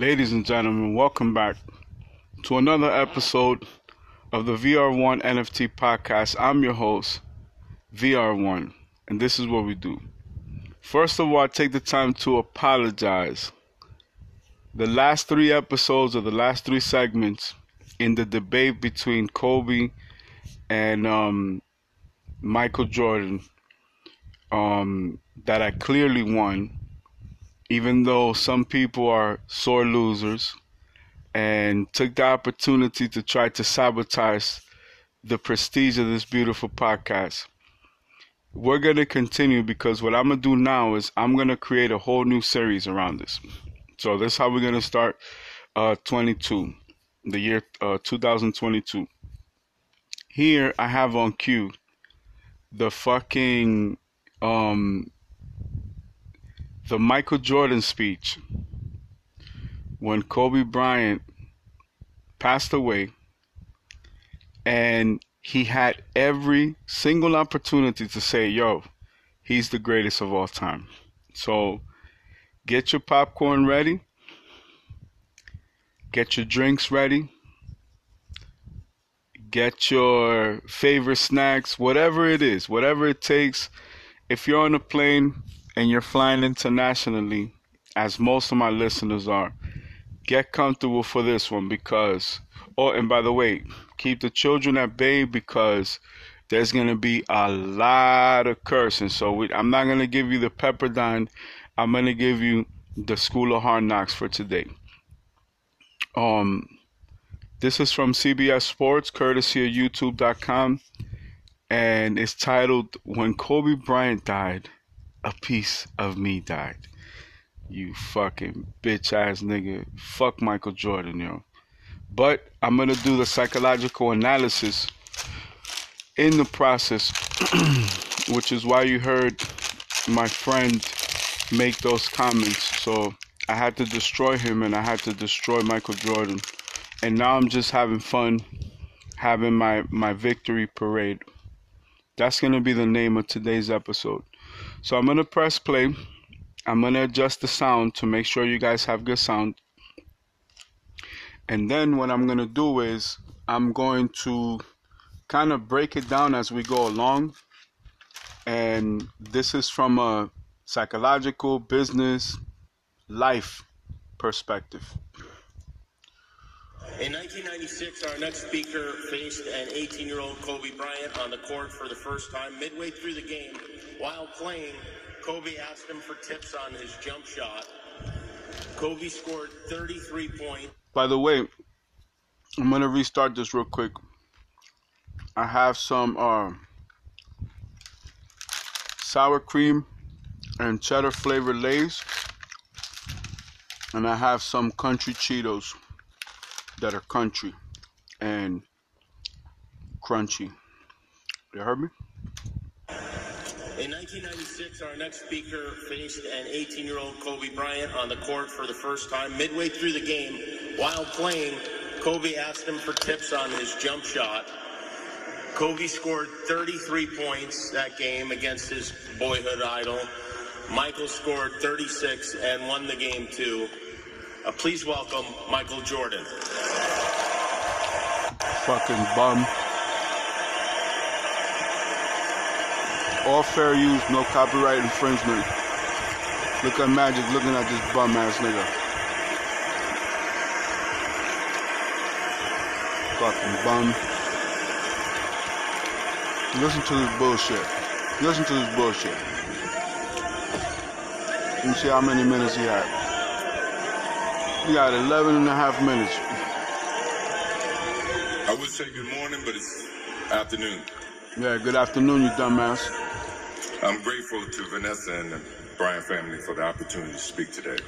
Ladies and gentlemen, welcome back to another episode of the VR1 NFT podcast. I'm your host, VR1, and this is what we do. First of all, I take the time to apologize. The last three episodes or the last three segments in the debate between Kobe and um, Michael Jordan um, that I clearly won even though some people are sore losers and took the opportunity to try to sabotage the prestige of this beautiful podcast. We're going to continue because what I'm going to do now is I'm going to create a whole new series around this. So, that's how we're going to start uh, 22, the year uh, 2022. Here, I have on cue the fucking um, the Michael Jordan speech when Kobe Bryant passed away and he had every single opportunity to say, yo, he's the greatest of all time. So get your popcorn ready, get your drinks ready, get your favorite snacks, whatever it is, whatever it takes. If you're on a plane, and you're flying internationally, as most of my listeners are, get comfortable for this one because, oh, and by the way, keep the children at bay because there's going to be a lot of cursing. So we, I'm not going to give you the Pepperdine. I'm going to give you the School of Hard Knocks for today. Um, this is from CBS Sports, courtesy of YouTube.com, and it's titled "When Kobe Bryant Died." A piece of me died. You fucking bitch ass nigga. Fuck Michael Jordan, yo. But I'm gonna do the psychological analysis in the process, which is why you heard my friend make those comments. So I had to destroy him and I had to destroy Michael Jordan. And now I'm just having fun having my, my victory parade. That's gonna be the name of today's episode. So I'm gonna press play. I'm gonna adjust the sound to make sure you guys have good sound. And then what I'm gonna do is I'm going to kind of break it down as we go along. And this is from a psychological, business, life perspective. In 1996, our next speaker faced an 18 year old Kobe Bryant on the court for the first time. Midway through the game, while playing, Kobe asked him for tips on his jump shot. Kobe scored 33 points. By the way, I'm going to restart this real quick. I have some uh, sour cream and cheddar flavored Lay's. And I have some country Cheetos that are country and crunchy. You heard me? In 1996, our next speaker faced an 18 year old Kobe Bryant on the court for the first time. Midway through the game, while playing, Kobe asked him for tips on his jump shot. Kobe scored 33 points that game against his boyhood idol. Michael scored 36 and won the game too. Uh, please welcome Michael Jordan. Fucking bum. All fair use, no copyright infringement. Look at Magic looking at this bum ass nigga. Fucking bum. Listen to this bullshit. Listen to this bullshit. Let me see how many minutes he had. We got 11 and a half minutes. I would say good morning, but it's afternoon. Yeah, good afternoon, you dumbass. I'm grateful to Vanessa and the Bryant family for the opportunity to speak today.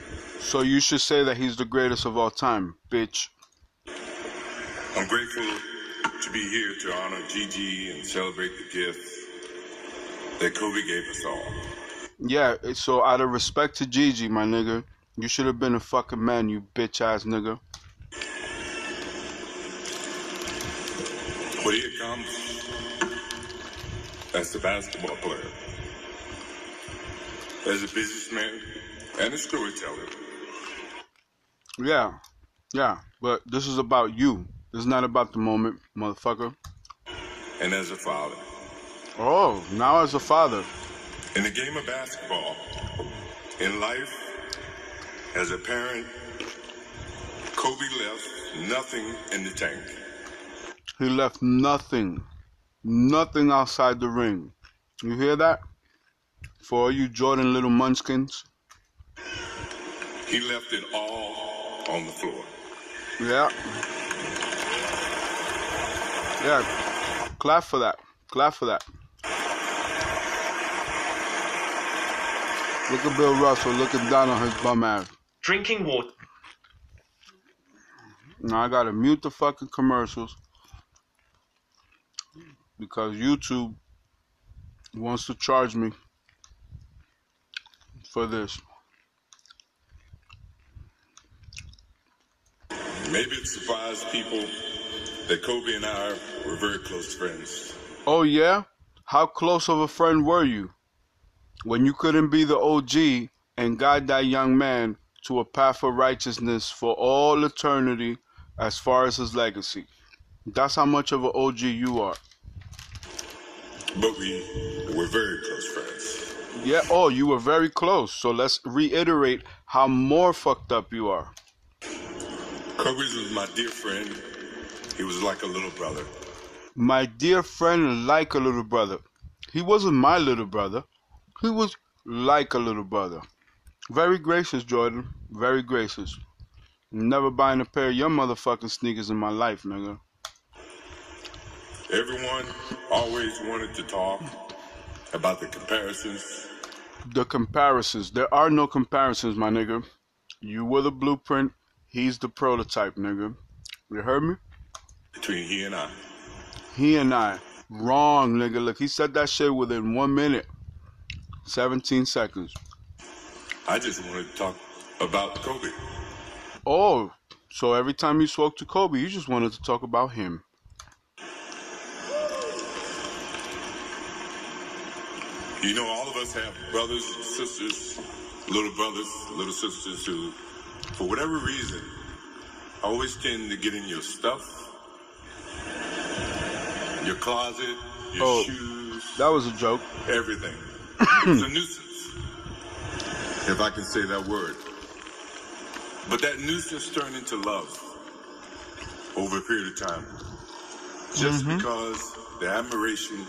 So you should say that he's the greatest of all time, bitch. I'm grateful to be here to honor Gigi and celebrate the gift that Kobe gave us all. Yeah, so out of respect to Gigi, my nigga, you should have been a fucking man, you bitch ass nigga. What he accomplished as a basketball player, as a businessman, and a storyteller. Yeah, yeah, but this is about you. This is not about the moment, motherfucker. And as a father. Oh, now as a father. In the game of basketball, in life, as a parent, Kobe left nothing in the tank. He left nothing, nothing outside the ring. You hear that? For all you Jordan little munchkins. He left it all on the floor. Yeah. Yeah. Clap for that. Clap for that. Look at Bill Russell looking down on his bum ass. Drinking water. Now I gotta mute the fucking commercials because YouTube wants to charge me for this. Maybe it surprised people that Kobe and I were very close friends. Oh yeah? How close of a friend were you? When you couldn't be the OG and guide that young man to a path of righteousness for all eternity as far as his legacy. That's how much of an OG you are. But we were very close friends. Yeah, oh, you were very close. So let's reiterate how more fucked up you are. Kobe was my dear friend. He was like a little brother. My dear friend, like a little brother. He wasn't my little brother. He was like a little brother. Very gracious, Jordan. Very gracious. Never buying a pair of your motherfucking sneakers in my life, nigga. Everyone always wanted to talk about the comparisons. The comparisons. There are no comparisons, my nigga. You were the blueprint. He's the prototype, nigga. You heard me? Between he and I. He and I. Wrong, nigga. Look, he said that shit within one minute. 17 seconds. I just wanted to talk about Kobe. Oh, so every time you spoke to Kobe, you just wanted to talk about him. You know, all of us have brothers, sisters, little brothers, little sisters who, for whatever reason, always tend to get in your stuff, your closet, your Oh. shoes, That was a joke. everything. it's a nuisance, if I can say that word. But that nuisance turned into love over a period of time. Just mm-hmm. because the admiration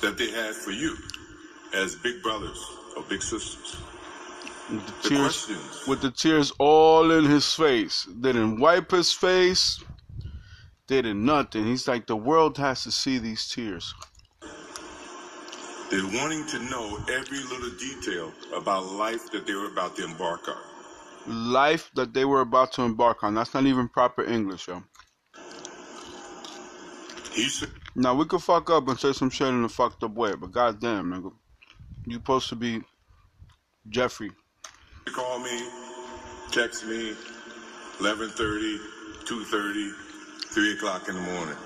that they had for you as big brothers or big sisters. With the The tears, questions. with the tears all in his face. Didn't wipe his face. Didn't nothing. He's like, the world has to see these tears. They're wanting to know every little detail about life that they were about to embark on. Life that they were about to embark on. That's not even proper English, yo. He said, Now we could fuck up and say some shit in a fucked up way, but goddamn, nigga, you supposed to be Jeffrey. call me, text me, 11.30, 2.30, 3 o'clock in the morning.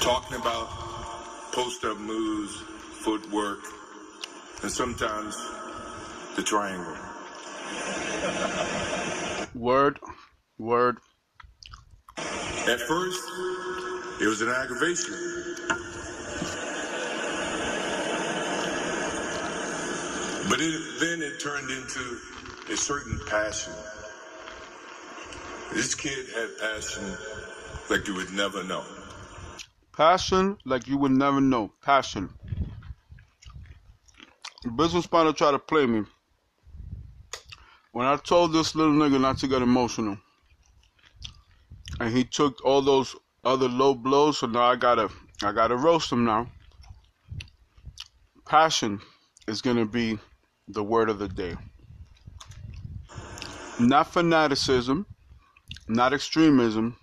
Talking about post-up moves, footwork, and sometimes the triangle. Word, word. At first, it was an aggravation. But it, then it turned into a certain passion. This kid had passion like you would never know. Passion like you would never know. Passion. The business partner tried to play me. When I told this little nigga not to get emotional, and he took all those other low blows, so now I gotta, I gotta roast him now. Passion is gonna be the word of the day. Not fanaticism, not extremism,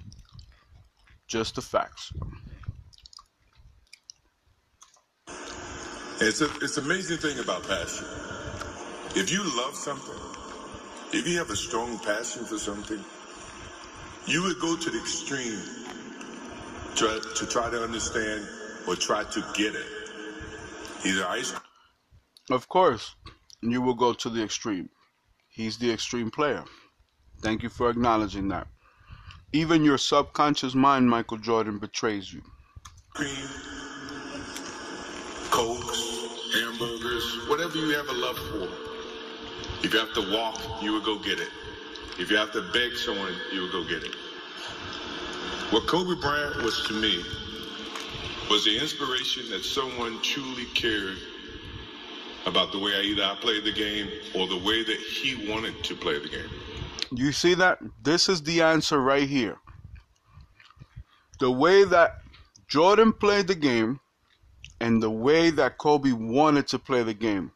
just the facts. It's a, it's an amazing thing about passion. If you love something, if you have a strong passion for something, you would go to the extreme to, to try to understand or try to get it. Either ice Of course, you will go to the extreme. He's the extreme player. Thank you for acknowledging that. Even your subconscious mind, Michael Jordan, betrays you. Cream, cokes, hamburgers, whatever you have a love for. If you have to walk, you would go get it. If you have to beg someone, you would go get it. What Kobe Bryant was to me was the inspiration that someone truly cared about the way I either I played the game or the way that he wanted to play the game. You see that? This is the answer right here. The way that Jordan played the game and the way that Kobe wanted to play the game.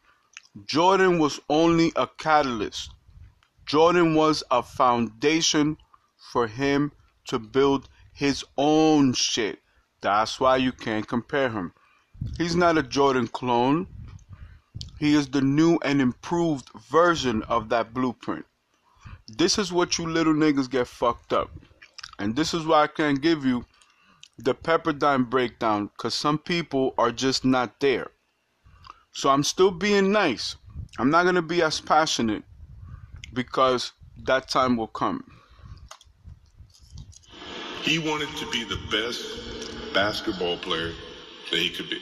Jordan was only a catalyst. Jordan was a foundation for him to build his own shit. That's why you can't compare him. He's not a Jordan clone. He is the new and improved version of that blueprint. This is what you little niggas get fucked up. And this is why I can't give you the Pepperdine breakdown because some people are just not there. So I'm still being nice. I'm not going to be as passionate because that time will come. He wanted to be the best basketball player that he could be.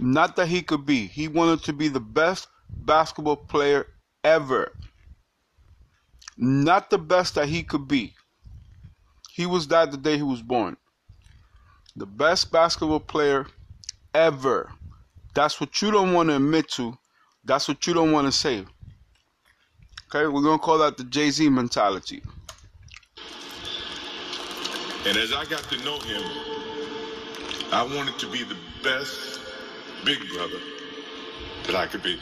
Not that he could be. He wanted to be the best basketball player ever. Not the best that he could be. He was that the day he was born. The best basketball player ever. That's what you don't want to admit to. That's what you don't want to say. Okay, we're gonna call that the Jay Z mentality. And as I got to know him, I wanted to be the best big brother that I could be.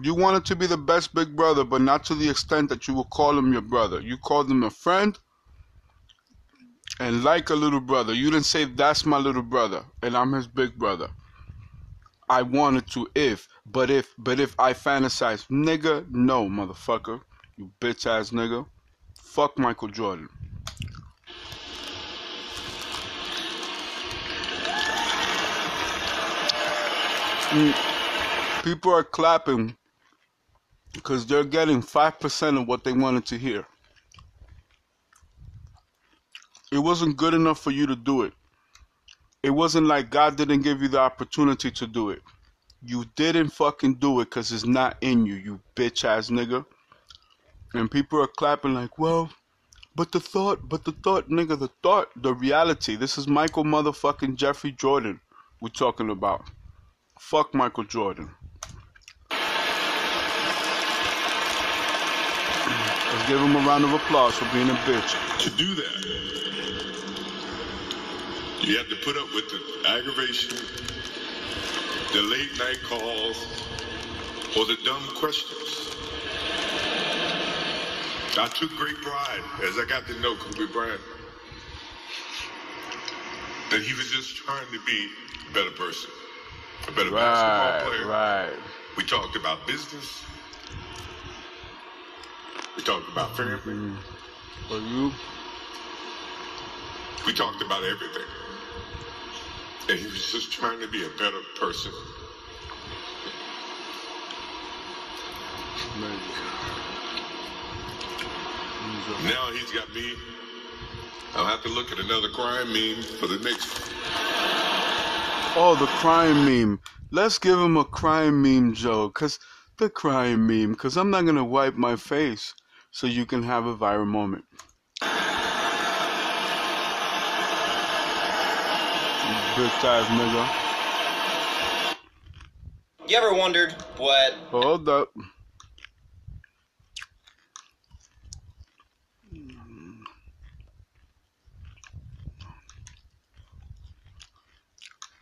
You wanted to be the best big brother, but not to the extent that you would call him your brother. You called him a friend and like a little brother. You didn't say that's my little brother and I'm his big brother. I wanted to if, but if, but if I fantasize, nigga, no, motherfucker, you bitch ass nigga. Fuck Michael Jordan. Mm, People are clapping because they're getting 5% of what they wanted to hear. It wasn't good enough for you to do it. It wasn't like God didn't give you the opportunity to do it. You didn't fucking do it because it's not in you, you bitch ass nigga. And people are clapping like, well, but the thought, but the thought, nigga, the thought, the reality. This is Michael motherfucking Jeffrey Jordan we're talking about. Fuck Michael Jordan. Let's give him a round of applause for being a bitch. To do that, you have to put up with the aggravation, the late night calls, or the dumb questions. I took great pride as I got to know Kobe Bryant that he was just trying to be a better person, a better basketball Right, player. right. We talked about business. We talked about family. Mm-hmm. For you, We talked about everything. And he was just trying to be a better person. Now he's got me. I'll have to look at another crime meme for the next. Oh, the crime meme. Let's give him a crime meme, joke, Cause the crime meme. Cause I'm not gonna wipe my face so you can have a viral moment. You bitch ass nigga. You ever wondered what Hold up.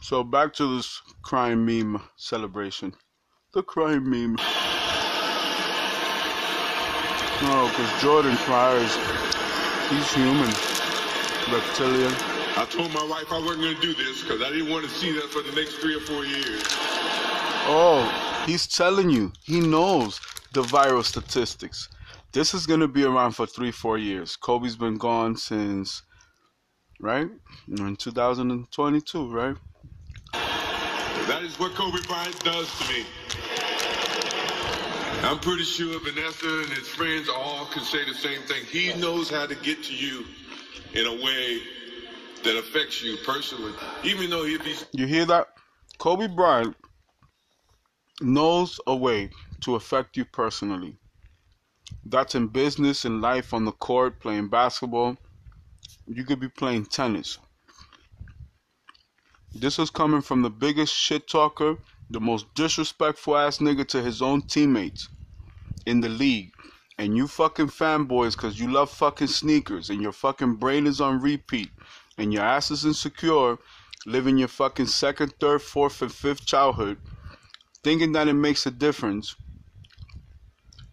So back to this crime meme celebration. The crime meme. No, because Jordan cries. He's human. Reptilian. I told my wife I wasn't going to do this because I didn't want to see that for the next three or four years. Oh, he's telling you. He knows the viral statistics. This is going to be around for three, four years. Kobe's been gone since, right? In 2022, right? That is what Kobe Bryant does to me. I'm pretty sure Vanessa and his friends all can say the same thing. He knows how to get to you in a way that affects you personally, even though if he's You hear that? Kobe Bryant knows a way to affect you personally. That's in business, in life, on the court, playing basketball. You could be playing tennis. This is coming from the biggest shit talker, the most disrespectful ass nigga to his own teammates in the league. And you fucking fanboys because you love fucking sneakers and your fucking brain is on repeat and your ass is insecure, living your fucking second, third, fourth, and fifth childhood, thinking that it makes a difference.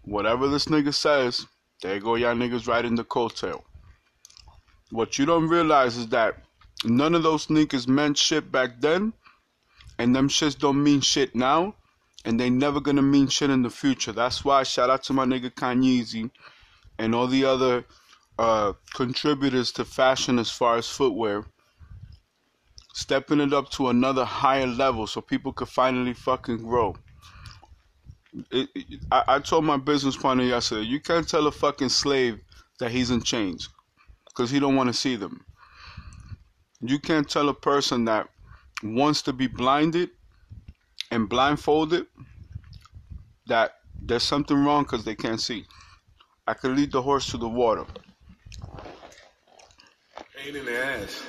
Whatever this nigga says, there go y'all niggas right in the coattail. What you don't realize is that none of those niggas meant shit back then, and them shits don't mean shit now, and they never gonna mean shit in the future. That's why shout out to my nigga Kanye and all the other uh, contributors to fashion as far as footwear, stepping it up to another higher level so people could finally fucking grow. It, it, I, I told my business partner yesterday, you can't tell a fucking slave that he's in chains because he don't want to see them. You can't tell a person that wants to be blinded and blindfolded that there's something wrong because they can't see. I could lead the horse to the water. Pain in the ass.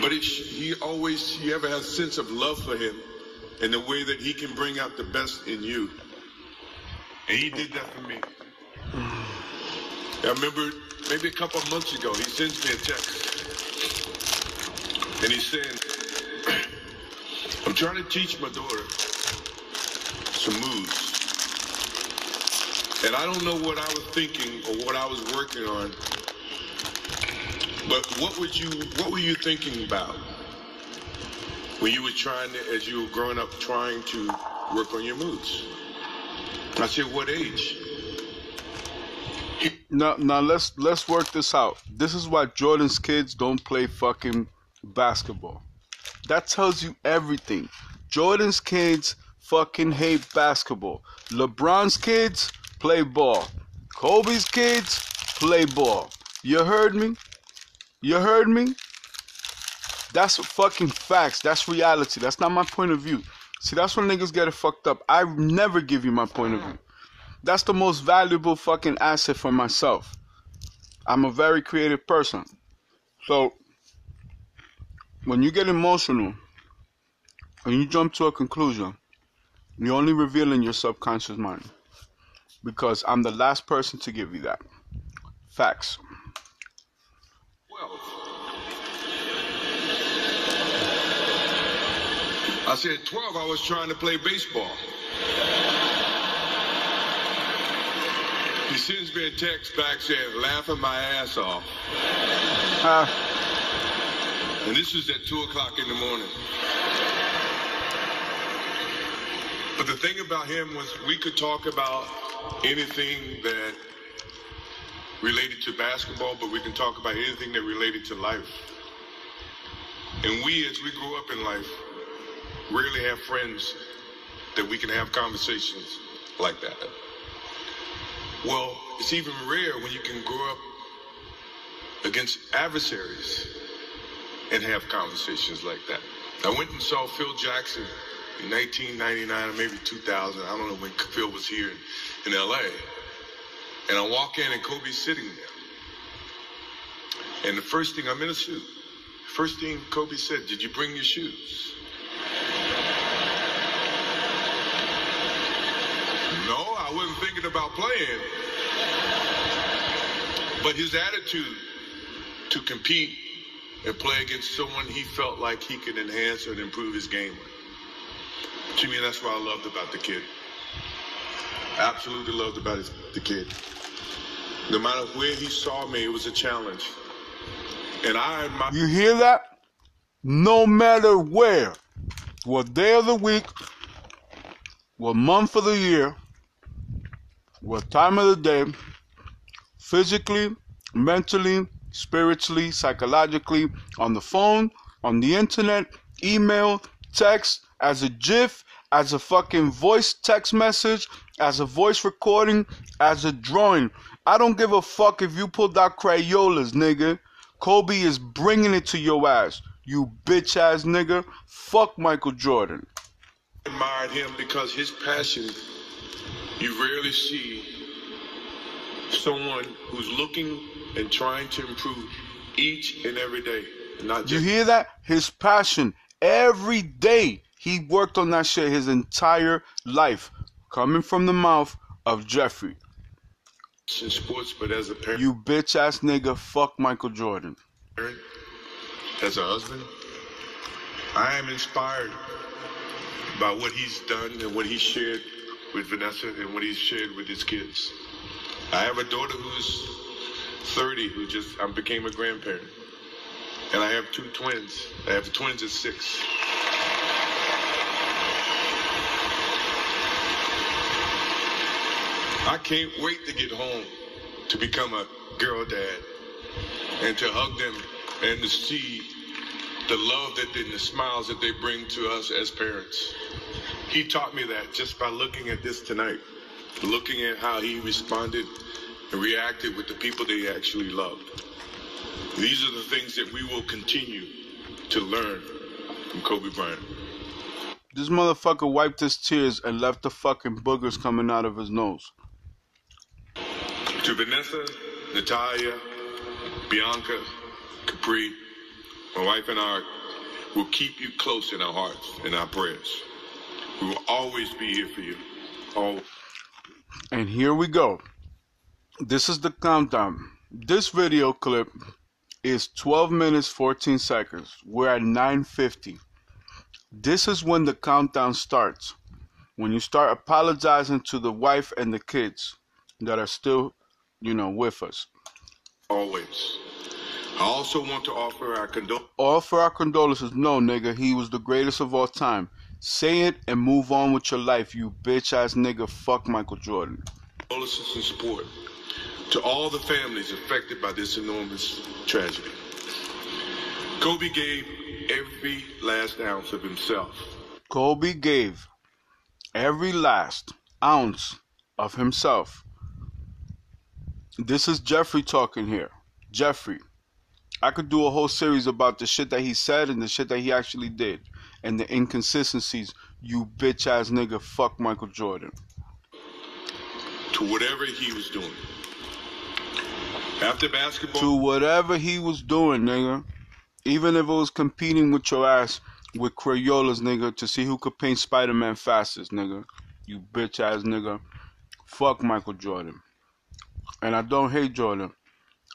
But he always, he ever has a sense of love for him and the way that he can bring out the best in you. And he did that for me. I remember maybe a couple of months ago, he sends me a text. And he's saying, I'm trying to teach my daughter some moves. And I don't know what I was thinking or what I was working on. But what would you what were you thinking about when you were trying to as you were growing up trying to work on your moods? I said, what age? Now, now let's let's work this out. This is why Jordan's kids don't play fucking basketball. That tells you everything. Jordan's kids fucking hate basketball. LeBron's kids play ball. Kobe's kids play ball. You heard me? You heard me? That's fucking facts. That's reality. That's not my point of view. See, that's when niggas get it fucked up. I never give you my point of view. That's the most valuable fucking asset for myself. I'm a very creative person. So, when you get emotional and you jump to a conclusion, you're only revealing your subconscious mind. Because I'm the last person to give you that. Facts. Well, I said 12, I was trying to play baseball. He sends me a text back saying, laughing my ass off. Ah, And this was at 2 o'clock in the morning. But the thing about him was we could talk about anything that related to basketball, but we can talk about anything that related to life. And we, as we grow up in life, rarely have friends that we can have conversations like that. Well, it's even rare when you can grow up against adversaries and have conversations like that. I went and saw Phil Jackson in 1999 or maybe 2000. I don't know when Phil was here in, LA. And I walk in and Kobe's sitting there. And the first thing, I'm in a suit. First thing Kobe said, did you bring your shoes? No, I wasn't thinking about playing. But his attitude to compete and play against someone he felt like he could enhance and improve his game with. To me, that's what I loved about the kid. Absolutely loved about his, the kid. No matter where he saw me, it was a challenge. And I admire. you hear that? No matter where, what day of the week, what month of the year, what time of the day, physically, mentally, spiritually, psychologically, on the phone, on the internet, email, text, as a GIF, as a fucking voice text message, as a voice recording, as a drawing. I don't give a fuck if you pulled out Crayolas, nigga. Kobe is bringing it to your ass. You bitch ass nigga. Fuck Michael Jordan. admired him because his passion, you rarely see someone who's looking and trying to improve each and every day. Not You hear that? His passion. Every day he worked on that shit his entire life. Coming from the mouth of Jeffrey. in sports, but as a parent, You bitch ass nigga. Fuck Michael Jordan. as a husband, I am inspired by what he's done and what he shared with Vanessa and what he's shared with his kids. I have a daughter who's 30 who just I became a grandparent. And I have two twins. I have twins at six. I can't wait to get home to become a girl dad and to hug them and to see the love that they, and the smiles that they bring to us as parents. He taught me that just by looking at this tonight, looking at how he responded and reacted with the people that he actually loved. These are the things that we will continue to learn from Kobe Bryant. This motherfucker wiped his tears and left the fucking boogers coming out of his nose. To Vanessa, Natalia, Bianka, Capri, my wife and I will keep you close in our hearts and our prayers. We will always be here for you. Oh, And here we go. This is the countdown. This video clip is 12 minutes 14 seconds. We're at 950. This is when the countdown starts. When you start apologizing to the wife and the kids that are still, you know, with us. always. I also want to offer our condolences Offer our condolences. No, nigga, he was the greatest of all time. Say it and move on with your life, you bitch ass nigga. Fuck Michael Jordan. Condolences and support to all the families affected by this enormous tragedy. Kobe gave every last ounce of himself Kobe gave every last ounce of himself. This is Jeffrey talking here. Jeffrey. I could do a whole series about the shit that he said and the shit that he actually did and the inconsistencies. You bitch ass nigga, fuck Michael Jordan. to whatever he was doing. After basketball, To whatever he was doing, nigga. Even if it was competing with your ass with Crayolas, nigga, to see who could paint Spider Man fastest, nigga. You bitch ass nigga. Fuck Michael Jordan. And I don't hate Jordan.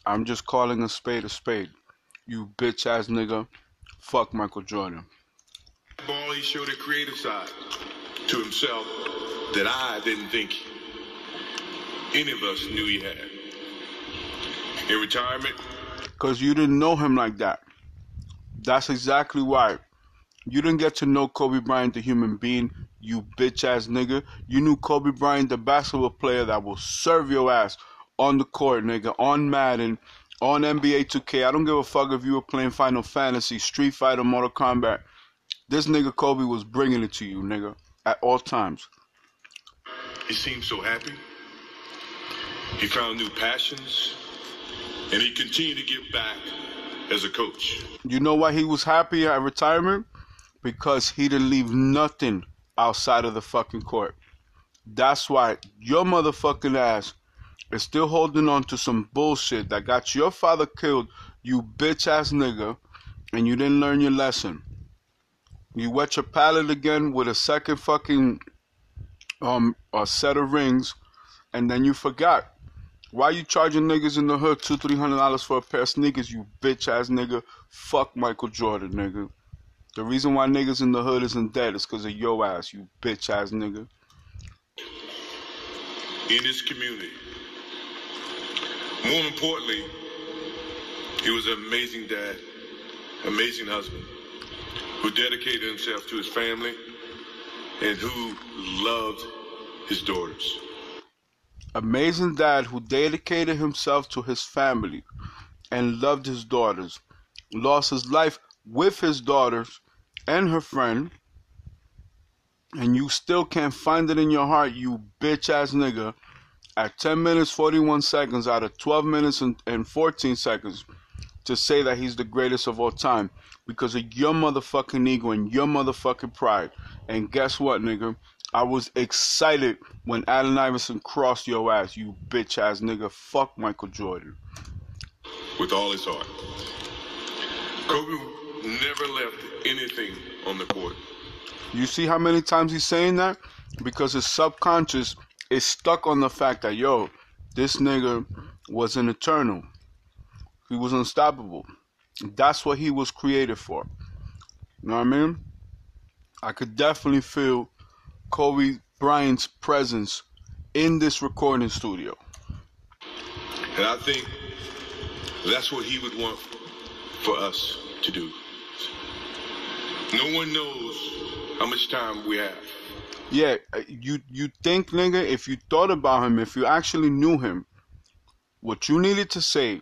I'm just calling a spade a spade. You bitch ass nigga. Fuck Michael Jordan. ball, he showed a creative side to himself that I didn't think any of us knew he had. In retirement, Because you didn't know him like that. That's exactly why. You didn't get to know Kobe Bryant, the human being, you bitch ass nigga. You knew Kobe Bryant, the basketball player that will serve your ass on the court, nigga, on Madden, on NBA 2K. I don't give a fuck if you were playing Final Fantasy, Street Fighter, Mortal Kombat. This nigga Kobe was bringing it to you, nigga, at all times. he seemed so happy. He found new passions, and he continued to give back as a coach. You know why he was happy at retirement? Because he didn't leave nothing outside of the fucking court. That's why your motherfucking ass is still holding on to some bullshit that got your father killed, you bitch ass nigga, and you didn't learn your lesson. You wet your palate again with a second fucking um a set of rings, and then you forgot. Why you charging niggas in the hood two, three hundred dollars for a pair of sneakers, you bitch ass nigga? Fuck Michael Jordan, nigga. The reason why niggas in the hood isn't dead is because of your ass, you bitch ass nigga. in this community. More importantly, he was an amazing dad, amazing husband, who dedicated himself to his family and who loved his daughters. Amazing dad who dedicated himself to his family and loved his daughters. Lost his life with his daughters and her friend. and you still can't find it in your heart, you bitch ass nigga, at 10 minutes 41 seconds out of 12 minutes and, and 14 seconds to say that he's the greatest of all time because of your motherfucking ego and your motherfucking pride. And guess what, nigga? I was excited when Allen Iverson crossed your ass, you bitch ass nigga. Fuck Michael Jordan. With all his heart. Kobe never left anything on the court. You see how many times he's saying that? Because his subconscious is stuck on the fact that, yo, this nigga was an eternal. He was unstoppable. That's what he was created for. You know what I mean? I could definitely feel Kobe Bryant's presence in this recording studio. And I think that's what he would want for us to do. No one knows how much time we have. Yeah, uh, you you think, nigga, if you thought about him, if you actually knew him, what you needed to say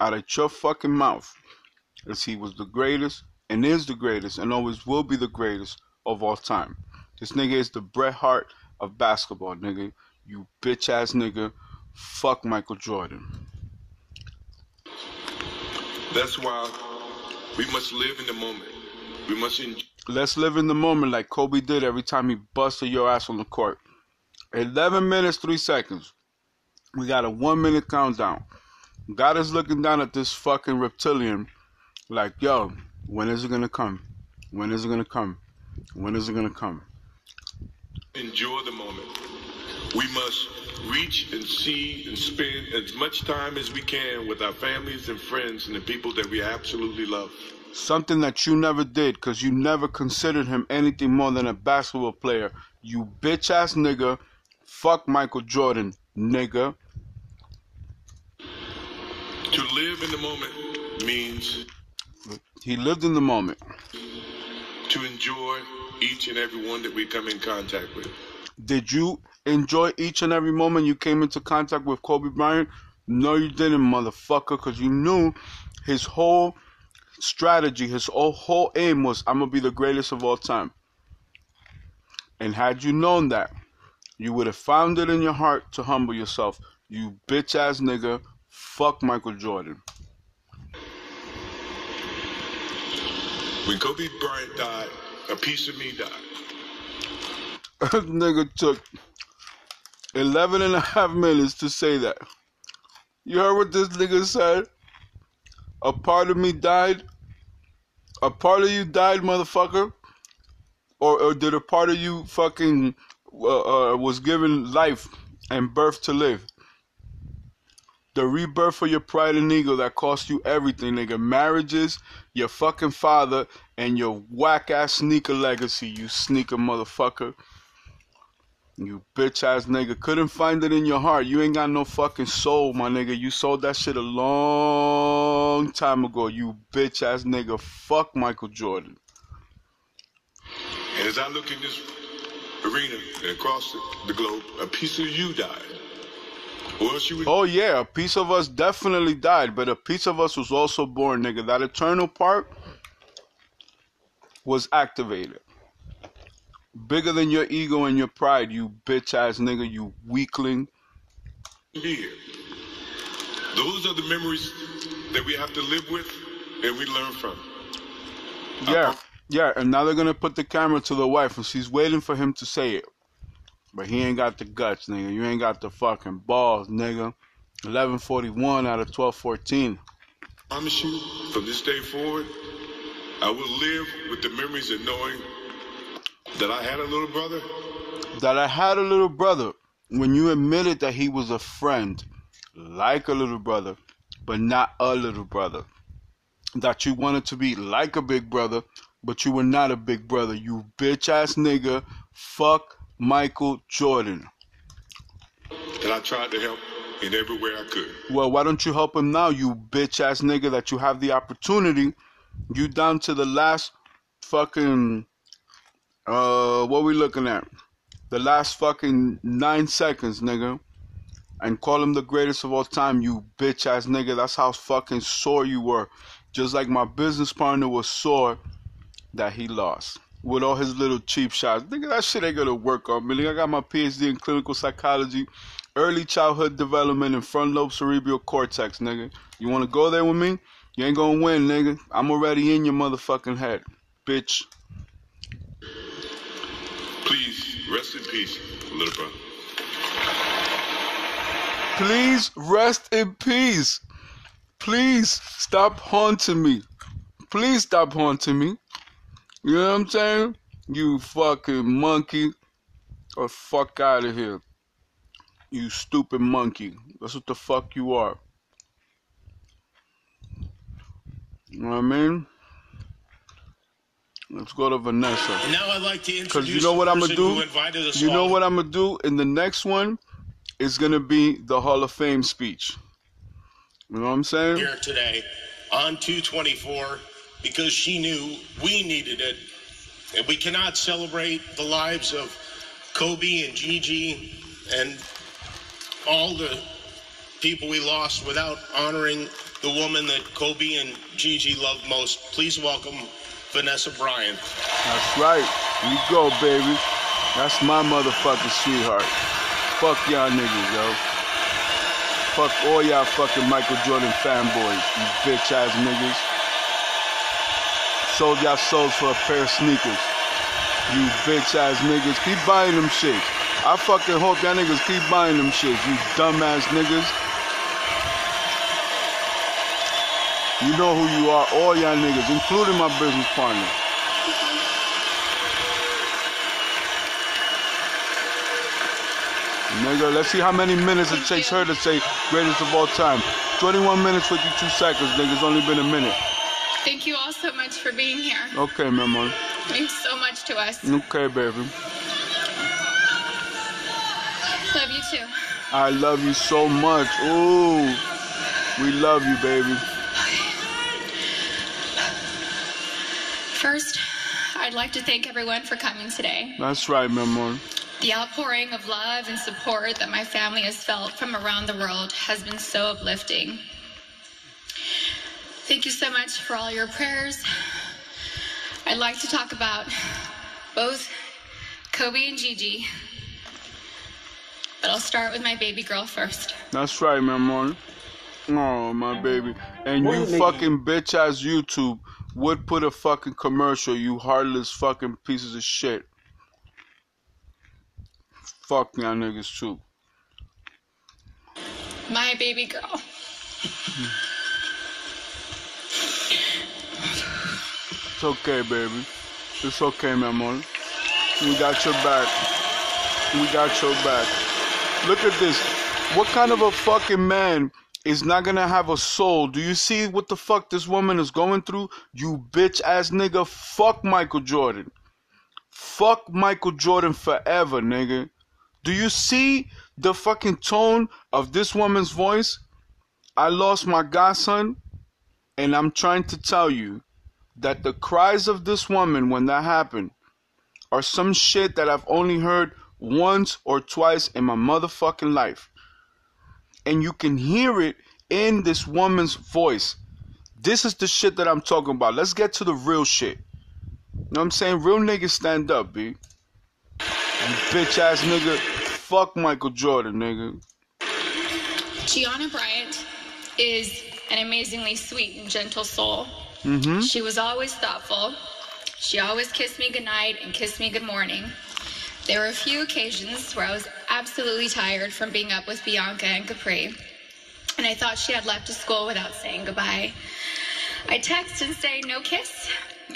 out of your fucking mouth is he was the greatest and is the greatest and always will be the greatest of all time. This nigga is the Bret Hart of basketball, nigga. You bitch ass nigga. Fuck Michael Jordan. That's why we must live in the moment. We must enjoy. Let's live in the moment like Kobe did every time he busted your ass on the court. 11 minutes, 3 seconds. We got a 1 minute countdown. God is looking down at this fucking reptilian like, yo, when is it gonna come? When is it gonna come? When is it gonna come? enjoy the moment. We must reach and see and spend as much time as we can with our families and friends and the people that we absolutely love. Something that you never did because you never considered him anything more than a basketball player. You bitch ass nigga. Fuck Michael Jordan, nigga. To live in the moment means He lived in the moment. to enjoy each and every one that we come in contact with. Did you enjoy each and every moment you came into contact with Kobe Bryant? No, you didn't, motherfucker, because you knew his whole strategy, his whole, aim was, I'm going to be the greatest of all time. And had you known that, you would have found it in your heart to humble yourself. You bitch ass nigga, fuck Michael Jordan. When Kobe Bryant died, a piece of me died. nigga took 11 and a half minutes to say that. You heard what this nigga said? A part of me died? A part of you died, motherfucker? Or, or did a part of you fucking uh, uh, was given life and birth to live? The rebirth of your pride and ego that cost you everything, nigga. Marriages, your fucking father, and your whack ass sneaker legacy, you sneaker motherfucker. You bitch ass nigga. Couldn't find it in your heart. You ain't got no fucking soul, my nigga. You sold that shit a long time ago. You bitch ass nigga. Fuck Michael Jordan. And as I look in this arena and across the, globe, a piece of you died. Oh yeah, a piece of us definitely died, but a piece of us was also born, nigga. That eternal part was activated. Bigger than your ego and your pride, you bitch ass nigga, you weakling. here. Those are the memories that we have to live with and we learn from. Yeah, yeah, and now they're gonna put the camera to the wife, and she's waiting for him to say it. But he ain't got the guts, nigga. You ain't got the fucking balls, nigga. 1141 out of 1214. I promise you, from this day forward, I will live with the memories of knowing that I had a little brother That I had a little brother when you admitted that he was a friend, like a little brother, but not a little brother. That you wanted to be like a big brother, but you were not a big brother. You bitch ass nigga. Fuck Michael Jordan. that I tried to help in every way I could. Well, why don't you help him now, you bitch ass nigga, that you have the opportunity? You down to the last fucking uh what we looking at? The last fucking nine seconds, nigga. And call him the greatest of all time, you bitch ass nigga. That's how fucking sore you were. Just like my business partner was sore that he lost. with all his little cheap shots. Nigga, that shit ain't gonna work on me. Nigga, I got my PhD in clinical psychology, early childhood development, and front lobe cerebral cortex, nigga. You wanna go there with me? You ain't gonna win, nigga. I'm already in your motherfucking head, bitch. Please rest in peace, little brother. Please rest in peace. Please stop haunting me. Please stop haunting me. You know what I'm saying? You fucking monkey. Or fuck out of here. You stupid monkey. That's what the fuck you are. You know what I mean? Let's go to Vanessa. And now I'd like to Because you know what I'm gonna do? You know what I'm gonna do? In the next one, it's gonna be the Hall of Fame speech. You know what I'm saying? here today on 224 because she knew we needed it. And we cannot celebrate the lives of Kobe and Gigi and all the people we lost without honoring the woman that Kobe and Gigi loved most. Please welcome Vanessa Bryant. That's right. You go, baby. That's my motherfucking sweetheart. Fuck y'all niggas, yo. Fuck all y'all fucking Michael Jordan fanboys, you bitch ass niggas. Sold y'all souls for a pair of sneakers. You bitch ass niggas. Keep buying them shit. I fucking hope y'all niggas keep buying them shit, you dumb ass niggas. You know who you are, all y'all niggas, including my business partner. Nigga, let's see how many minutes it takes her to say greatest of all time. 21 minutes, 52 seconds, nigga. It's only been a minute. Thank you all so much for being here. Okay. It means so much to us. Okay, baby. Love you too. I love you so much. Ooh. We love you, baby. First, I'd like to thank everyone for coming today. That's right, my man. The outpouring of love and support that my family has felt from around the world has been so uplifting. Thank you so much for all your prayers. I'd like to talk about both Kobe and Gigi, but I'll start with my baby girl first. That's right, my man. Oh, my baby. And you fucking bitch ass YouTube would put a fucking commercial, you heartless fucking pieces of shit. Fuck y'all niggas too. My baby girl. It's okay, baby. It's okay, my man. We got your back. We got your back. Look at this. What kind of a fucking man is not gonna have a soul? Do you see what the fuck this woman is going through? You bitch ass nigga. Fuck Michael Jordan. Fuck Michael Jordan forever, nigga. Do you see the fucking tone of this woman's voice? I lost my godson, and I'm trying to tell you that the cries of this woman when that happened are some shit that I've only heard once or twice in my motherfucking life. And you can hear it in this woman's voice. This is the shit that I'm talking about. Let's get to the real shit. You know what I'm saying? Real niggas stand up, B. You bitch ass nigga. Fuck Michael Jordan, nigga. Gianna Bryant is an amazingly sweet and gentle soul. Mm-hmm. She was always thoughtful. She always kissed me goodnight and kissed me good morning. There were a few occasions where I was absolutely tired from being up with Bianka and Capri, and I thought she had left to school without saying goodbye. I text and say, no kiss,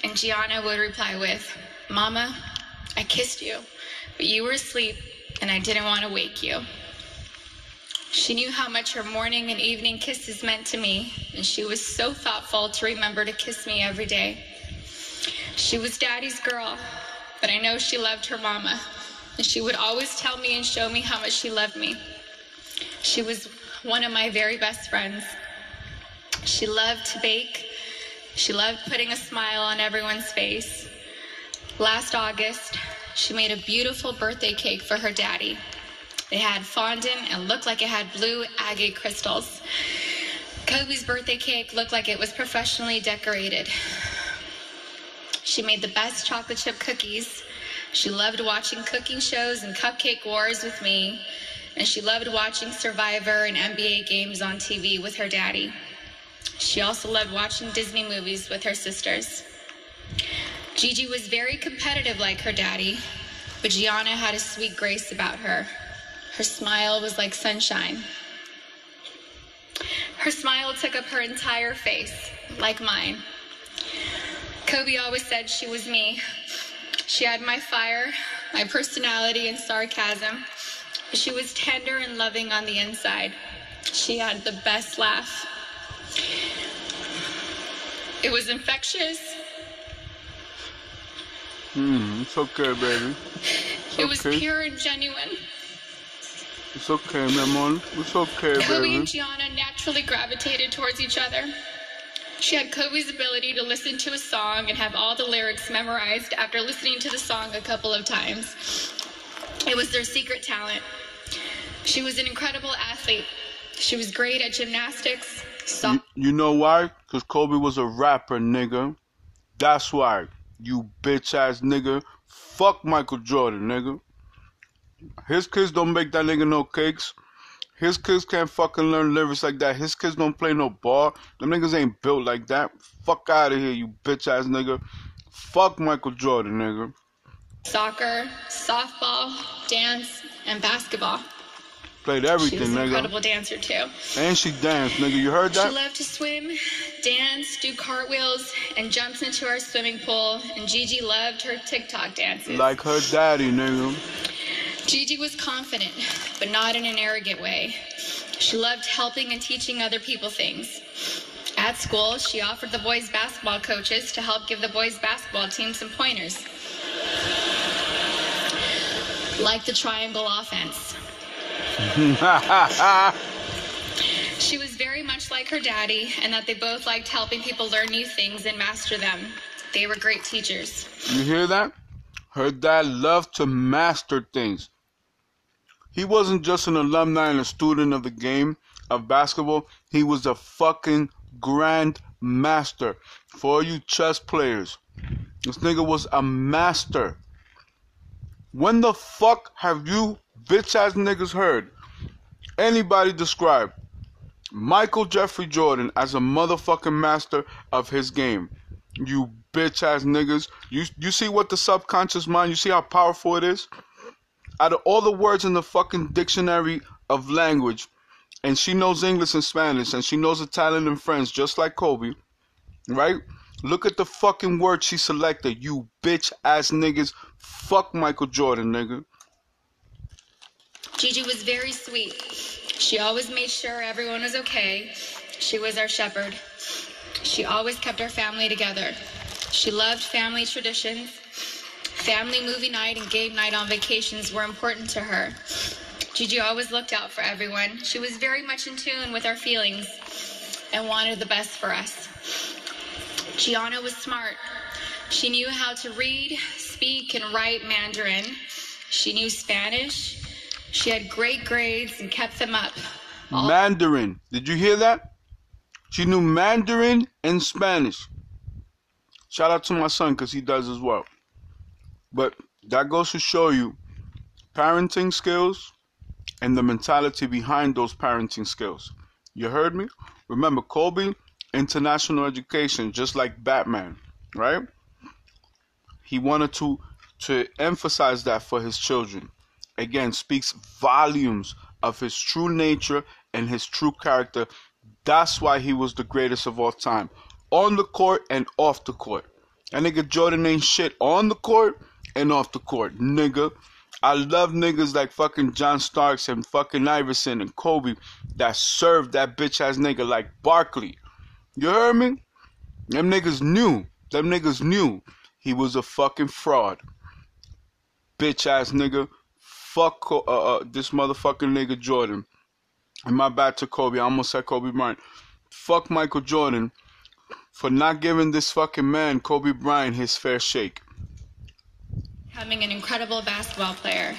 and Gianna would reply with, Mama, I kissed you, but you were asleep and I didn't want to wake you. She knew how much her morning and evening kisses meant to me, and she was so thoughtful to remember to kiss me every day. She was daddy's girl, but I know she loved her mama, and she would always tell me and show me how much she loved me. She was one of my very best friends. She loved to bake. She loved putting a smile on everyone's face. Last August, she made a beautiful birthday cake for her daddy. They had fondant and looked like it had blue agate crystals. Kobe's birthday cake looked like it was professionally decorated. She made the best chocolate chip cookies. She loved watching cooking shows and cupcake wars with me. And she loved watching Survivor and NBA games on TV with her daddy. She also loved watching Disney movies with her sisters. Gigi was very competitive like her daddy, but Gianna had a sweet grace about her. Her smile was like sunshine. Her smile took up her entire face, like mine. Kobe always said she was me. She had my fire, my personality, and sarcasm. She was tender and loving on the inside. She had the best laugh. It was infectious. Hmm, it's okay, baby. It's It was okay. pure and genuine. It's okay, my man. It's okay, baby. Kobe and Gianna naturally gravitated towards each other. She had Kobe's ability to listen to a song and have all the lyrics memorized after listening to the song a couple of times. It was their secret talent. She was an incredible athlete. She was great at gymnastics, so- You, you know why? Because Kobe was a rapper, nigga. That's why. You bitch ass nigga. Fuck Michael Jordan, nigga. His kids don't make that nigga no cakes. His kids can't fucking learn lyrics like that. His kids don't play no ball. Them niggas ain't built like that. Fuck out of here, you bitch ass nigga. Fuck Michael Jordan, nigga. soccer, softball, dance, and basketball. Played everything, nigga. She was an nigga. incredible dancer too. And she danced, nigga. You heard that? She loved to swim, dance, do cartwheels, and jumps into our swimming pool. And Gigi loved her TikTok dances. Like her daddy, nigga. Gigi was confident, but not in an arrogant way. She loved helping and teaching other people things. At school, she offered the boys' basketball coaches to help give the boys' basketball team some pointers. Like the triangle offense. She was very much like her daddy, and that they both liked helping people learn new things and master them. They were great teachers. You hear that? Her dad loved to master things. He wasn't just an alumni and a student of the game of basketball. He was a fucking grand master. For you chess players, this nigga was a master. When the fuck have you bitch ass niggas heard anybody describe Michael Jeffrey Jordan as a motherfucking master of his game? You bitch ass niggas. You you see what the subconscious mind, you see how powerful it is? Out of all the words in the fucking dictionary of language, and she knows English and Spanish, and she knows Italian and French just like Kobe, right? Look at the fucking word she selected. You bitch ass niggas. Fuck Michael Jordan, nigga. Gigi was very sweet. She always made sure everyone was okay. She was our shepherd. She always kept our family together. She loved family traditions. Family movie night and game night on vacations were important to her. Gigi always looked out for everyone. She was very much in tune with our feelings and wanted the best for us. Gianna was smart. She knew how to read, speak, and write Mandarin. She knew Spanish. She had great grades and kept them up. All- Mandarin. Did you hear that? She knew Mandarin and Spanish. Shout out to my son because he does as well. But that goes to show you parenting skills and the mentality behind those parenting skills. You heard me? Remember, Kobe, international education, just like Batman, right? He wanted to to emphasize that for his children. Again, speaks volumes of his true nature and his true character. That's why he was the greatest of all time. On the court and off the court. That nigga Jordan ain't shit on the court and off the court, nigga. I love niggas like fucking John Starks and fucking Iverson and Kobe that served that bitch ass nigga like Barkley. You heard me? Them niggas knew. Them niggas knew he was a fucking fraud. Bitch ass nigga. Fuck uh, uh, this motherfucking nigga Jordan. And my bad to Kobe. I almost said Kobe Bryant. Fuck Michael Jordan for not giving this fucking man, Kobe Bryant, his fair shake. Becoming an incredible basketball player.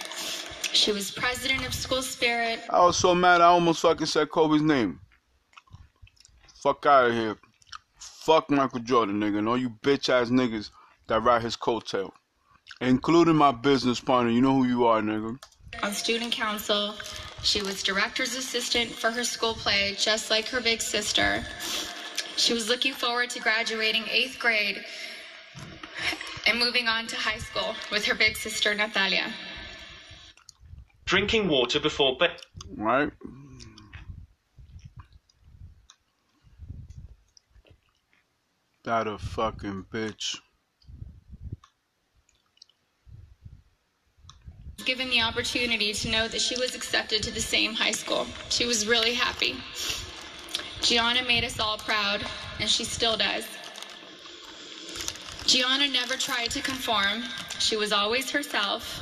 She was president of School Spirit. I was so mad I almost fucking said Kobe's name. Fuck out of here. Fuck Michael Jordan, nigga. And all you bitch ass niggas that ride his coattail, including my business partner. You know who you are, nigga. On student council, she was director's assistant for her school play, just like her big sister. She was looking forward to graduating eighth grade and moving on to high school with her big sister, Natalia. Drinking water before bed. Right? That a fucking bitch. Given the opportunity to know that she was accepted to the same high school, she was really happy. Gianna made us all proud, and she still does. Gianna never tried to conform. She was always herself.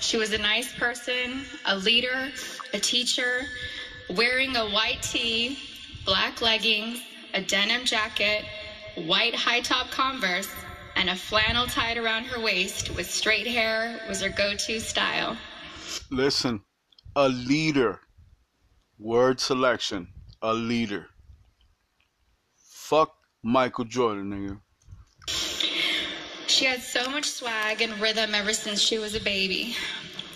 She was a nice person, a leader, a teacher, wearing a white tee, black leggings, a denim jacket, white high top Converse, and a flannel tied around her waist with straight hair was her go to style. Listen, a leader. Word selection. A leader. Fuck Michael Jordan, nigga. She had so much swag and rhythm ever since she was a baby.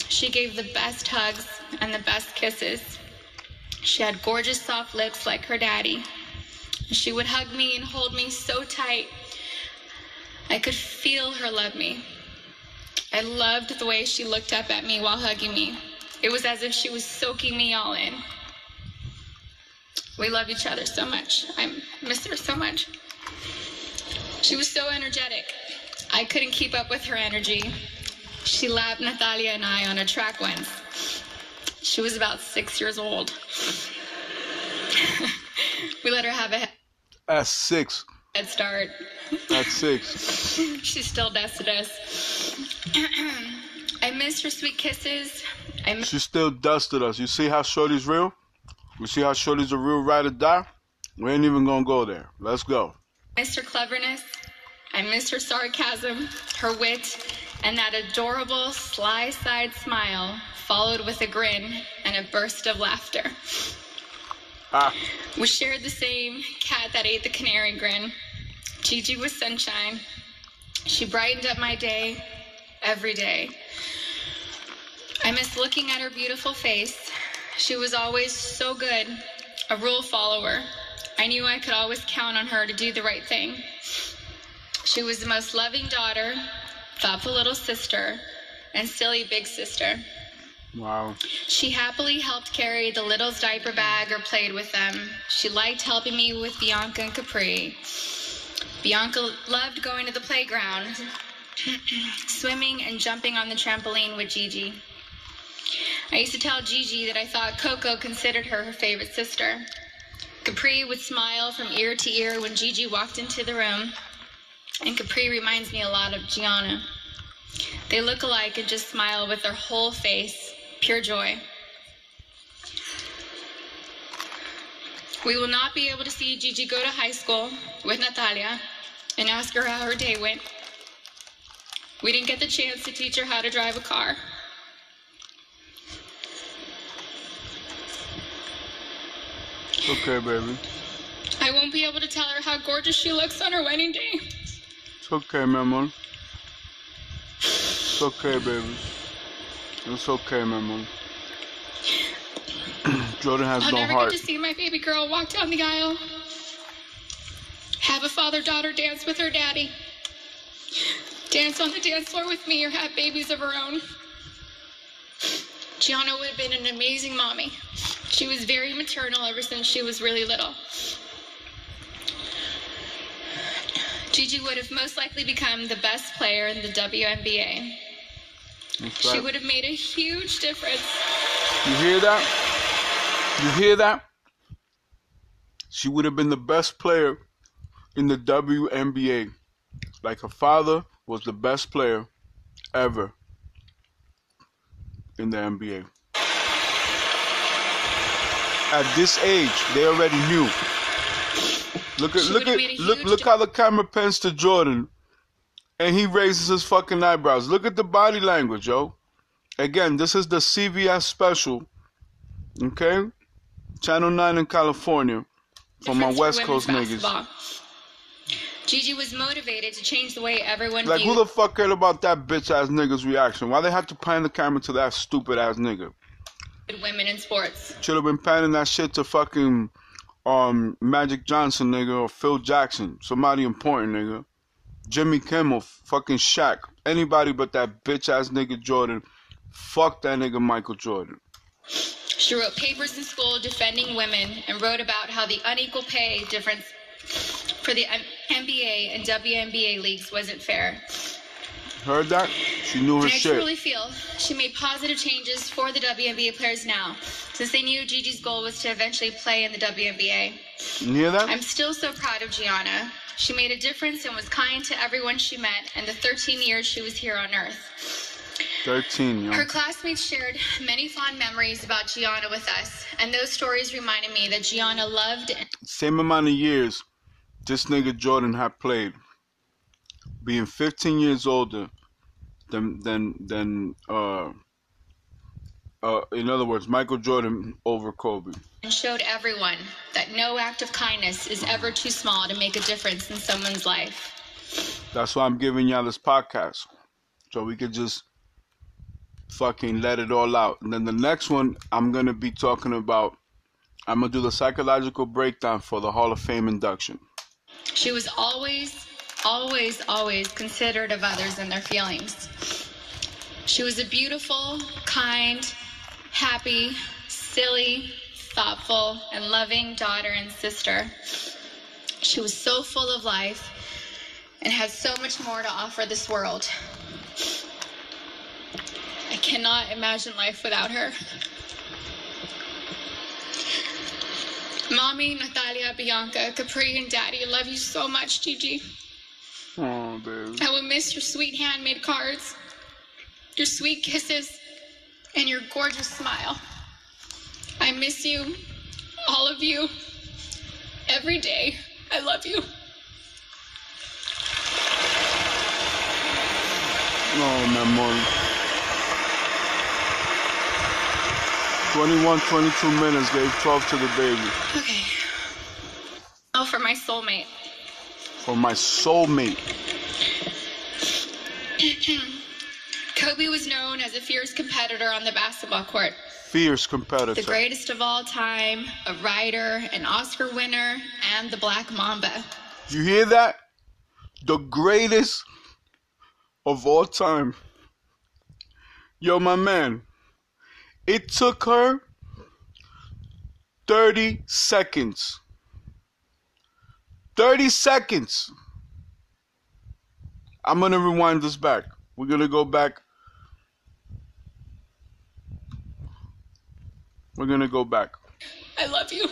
She gave the best hugs and the best kisses. She had gorgeous soft lips like her daddy. She would hug me and hold me so tight. I could feel her love me. I loved the way she looked up at me while hugging me. It was as if she was soaking me all in. We love each other so much. I miss her so much. She was so energetic. I couldn't keep up with her energy. She lapped Natalia and I on a track once. She was about six years old. we let her have a At six. head start. At six. She still dusted us. I miss her sweet kisses. I miss She still dusted us. You see how Shorty's real? You see how Shorty's a real ride or die? We ain't even gonna go there. Let's go. Mr. cleverness. I miss her sarcasm, her wit, and that adorable sly side smile, followed with a grin and a burst of laughter. Ah, We shared the same cat that ate the canary grin. Gigi was sunshine. She brightened up my day every day. I miss looking at her beautiful face. She was always so good, a rule follower. I knew I could always count on her to do the right thing. She was the most loving daughter, thoughtful little sister, and silly big sister. wow. She happily helped carry the little's diaper bag or played with them. She liked helping me with Bianka and Capri. Bianka loved going to the playground, swimming and jumping on the trampoline with Gigi. I used to tell Gigi that I thought Coco considered her her favorite sister. Capri would smile from ear to ear when Gigi walked into the room, and Capri reminds me a lot of Gianna. They look alike and just smile with their whole face, pure joy. We will not be able to see Gigi go to high school with Natalia and ask her how her day went. We didn't get the chance to teach her how to drive a car. Okay, baby. I won't be able to tell her how gorgeous she looks on her wedding day. It's okay, my amor. It's okay, baby. It's okay, my amor. Jordan has I'll no never heart. get to see my baby girl walk down the aisle. Have a father daughter dance with her daddy. Dance on the dance floor with me or have babies of her own. Gianna would have been an amazing mommy. She was very maternal ever since she was really little. Gigi would have most likely become the best player in the WNBA. That's She would have made a huge difference. You hear that? You hear that? She would have been the best player in the WNBA. Like her father was the best player ever in the NBA. At this age, they already knew. Look at She look at look look how the camera pans to Jordan and he raises his fucking eyebrows. Look at the body language, yo. Again, this is the CVS special. Okay? Channel 9 in California. For my West Coast niggas. basketball. Gigi was motivated to change the way everyone Like, who the fuck cared about that bitch ass nigga's reaction? Why they have to pan the camera to that stupid ass nigga? women in sports. Should have been panning that shit to fucking um Magic Johnson, nigga, or Phil Jackson, somebody important, nigga. Jimmy Kimmel, fucking Shaq, anybody but that bitch ass nigga Jordan. Fuck that nigga Michael Jordan. She wrote papers in school defending women and wrote about how the unequal pay difference for the NBA and WNBA leagues wasn't fair. Heard that? She knew her And I shit. truly feel she made positive changes for the WNBA players now, since they knew Gigi's goal was to eventually play in the WNBA. You hear that? I'm still so proud of Gianna. She made a difference and was kind to everyone she met in the 13 years she was here on Earth. 13, yo. Her classmates shared many fond memories about Gianna with us, and those stories reminded me that Gianna loved and Same amount of years this nigga Jordan had played. Being 15 years older than than than uh uh in other words, Michael Jordan over Kobe. And showed everyone that no act of kindness is ever too small to make a difference in someone's life. That's why I'm giving y'all this podcast. So we could just fucking let it all out. And then the next one I'm gonna be talking about I'm gonna do the psychological breakdown for the Hall of Fame induction. She was always, always, always considerate of others and their feelings. She was a beautiful, kind, happy, silly, thoughtful, and loving daughter and sister. She was so full of life and had so much more to offer this world. I cannot imagine life without her. Mommy, Natalia, Bianka, Capri, and Daddy love you so much, Gigi. I will miss your sweet handmade cards, your sweet kisses, and your gorgeous smile. I miss you, all of you, every day. I love you. Oh, my amor. 21, 22 minutes, gave 12 to the baby. Okay. Oh, for my soulmate. For my soulmate. Kobe was known as a fierce competitor on the basketball court. Fierce competitor. The greatest of all time, a writer, an Oscar winner, and the Black Mamba. You hear that? The greatest of all time. Yo, my man. It took her 30 seconds. 30 seconds. I'm to rewind this back. We're to go back. We're to go back. I love you.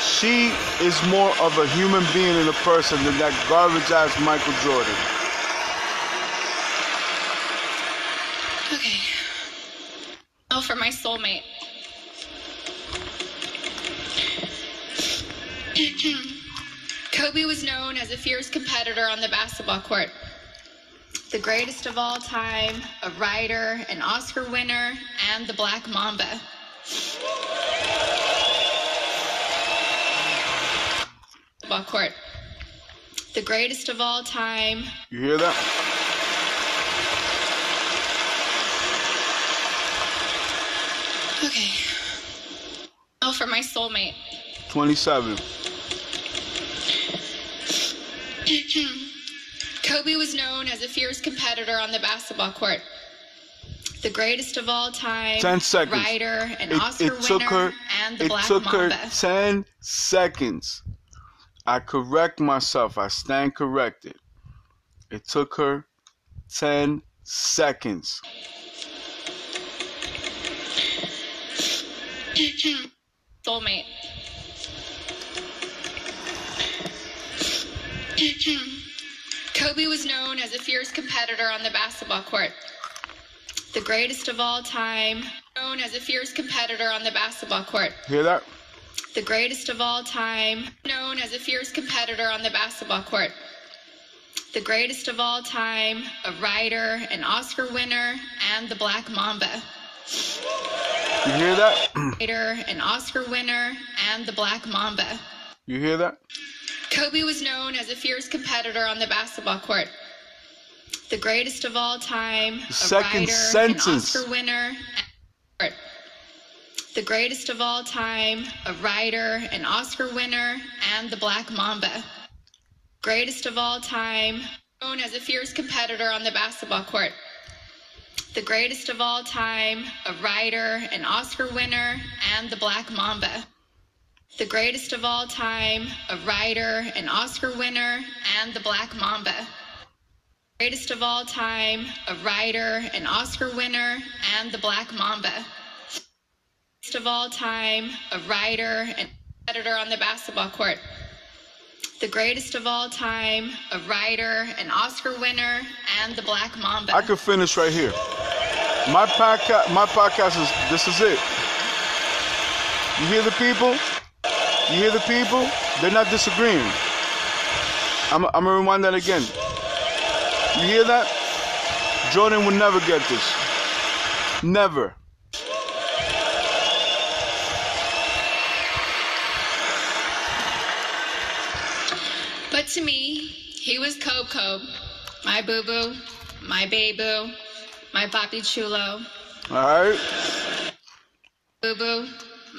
She is more of a human being and a person than that garbage ass Michael Jordan. Okay. Oh, for my soulmate. Kobe was known as a fierce competitor on the basketball court. The greatest of all time, a writer, an Oscar winner, and the Black Mamba. Basketball court. The greatest of all time, You hear that? Okay. Oh, for my soulmate. 27. Hmm. Kobe was known as a fierce competitor on the basketball court. The greatest of all time. 10 seconds. Writer, an It, Oscar it took winner, her and the black. it Black took Mamba. her 10 seconds. I correct myself. I stand corrected. It took her 10 seconds. Hmm. Soulmate. Kobe was known as a fierce competitor on the basketball court. The greatest of all time. Known as a fierce competitor on the basketball court. Hear that? the greatest of all time, known as a fierce competitor on the basketball court. The greatest of all time, a writer, an Oscar winner, and the Black Mamba. You hear that? Writer, an Oscar winner, and the Black Mamba. You hear that? Kobe was known as a fierce competitor on the basketball court. The greatest of all time, a Second writer, sentence. an Oscar winner. The greatest of all time, a writer, an Oscar winner, and the Black Mamba. Greatest of all time, known as a fierce competitor on the basketball court. The greatest of all time, a writer, an Oscar winner, and the Black Mamba. The greatest of all time, a writer, an Oscar winner, and the Black Mamba. Greatest of all time, a writer, an Oscar winner, and the Black Mamba. Greatest of all time, a writer, an editor on the basketball court. The greatest of all time, a writer, an Oscar winner, and the Black Mamba. I could finish right here. My podcast, my podcast is this is it. You hear the people? You hear the people? They're not disagreeing. I'm, I'm gonna rewind that again. You hear that? Jordan will never get this. Never. But to me, he was Kobe, my boo boo, my baby, my papi chulo, All right. boo boo,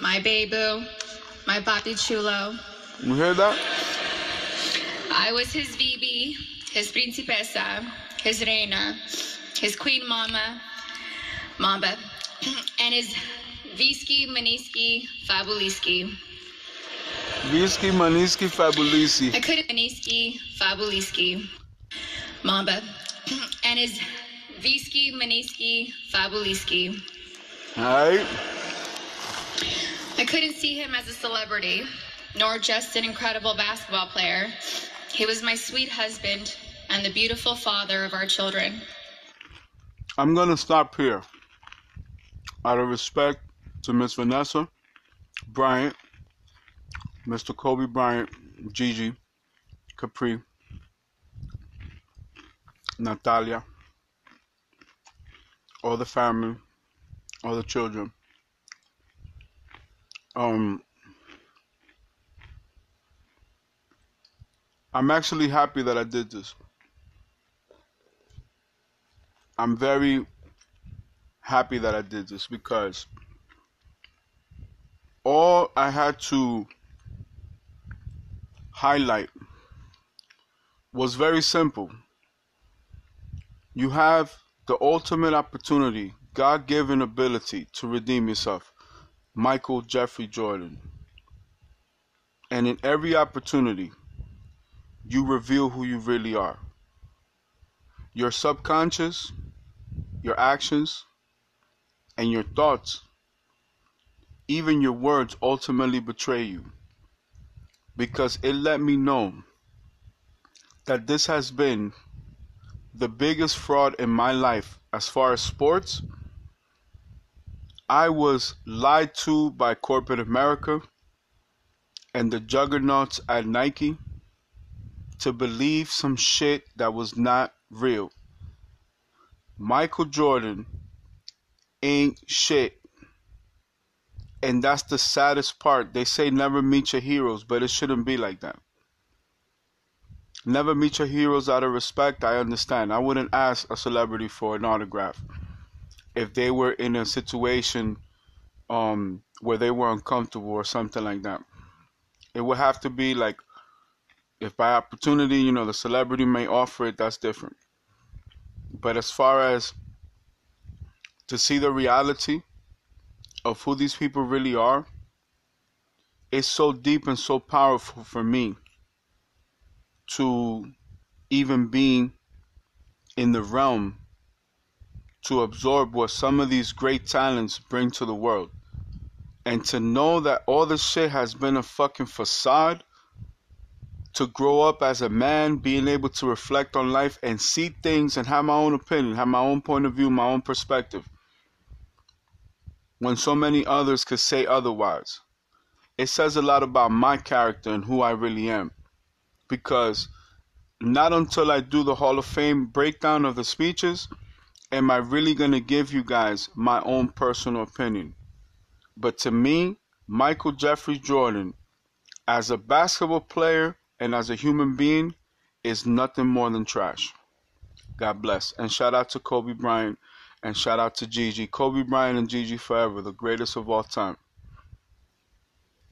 my baby, my papi chulo. You hear that? I was his VB, his Principessa, his reina, his queen mama, mamba, and his Visky, Maniski, Fabuliski. Visky, Maniski, Fabulisi. I couldn't Maniski, Fabuliski, Mamba, and his Visky, Maniski, Fabuliski. All right. I couldn't see him as a celebrity, nor just an incredible basketball player. He was my sweet husband and the beautiful father of our children. I'm gonna stop here. Out of respect to Miss Vanessa Bryant, Mr. Kobe Bryant, Gigi, Capri, Natalia, all the family, all the children. Um, I'm actually happy that I did this. I'm very happy that I did this because all I had to highlight was very simple. You have the ultimate opportunity, God given ability to redeem yourself. Michael Jeffrey Jordan. And in every opportunity, you reveal who you really are. Your subconscious, your actions, and your thoughts, even your words ultimately betray you. Because it let me know that this has been the biggest fraud in my life as far as sports. I was lied to by corporate America and the juggernauts at Nike to believe some shit that was not real. Michael Jordan ain't shit. And that's the saddest part. They say never meet your heroes, but it shouldn't be like that. Never meet your heroes out of respect, I understand. I wouldn't ask a celebrity for an autograph if they were in a situation um, where they were uncomfortable or something like that. It would have to be like, if by opportunity, you know, the celebrity may offer it, that's different. But as far as to see the reality of who these people really are, it's so deep and so powerful for me to even being in the realm to absorb what some of these great talents bring to the world. And to know that all this shit has been a fucking facade to grow up as a man, being able to reflect on life and see things and have my own opinion, have my own point of view, my own perspective. When so many others could say otherwise. It says a lot about my character and who I really am. Because not until I do the Hall of Fame breakdown of the speeches am I really going to give you guys my own personal opinion. But to me, Michael Jeffrey Jordan as a basketball player and as a human being is nothing more than trash. God bless. And shout out to Kobe Bryant and shout out to Gigi. Kobe Bryant and Gigi forever, the greatest of all time.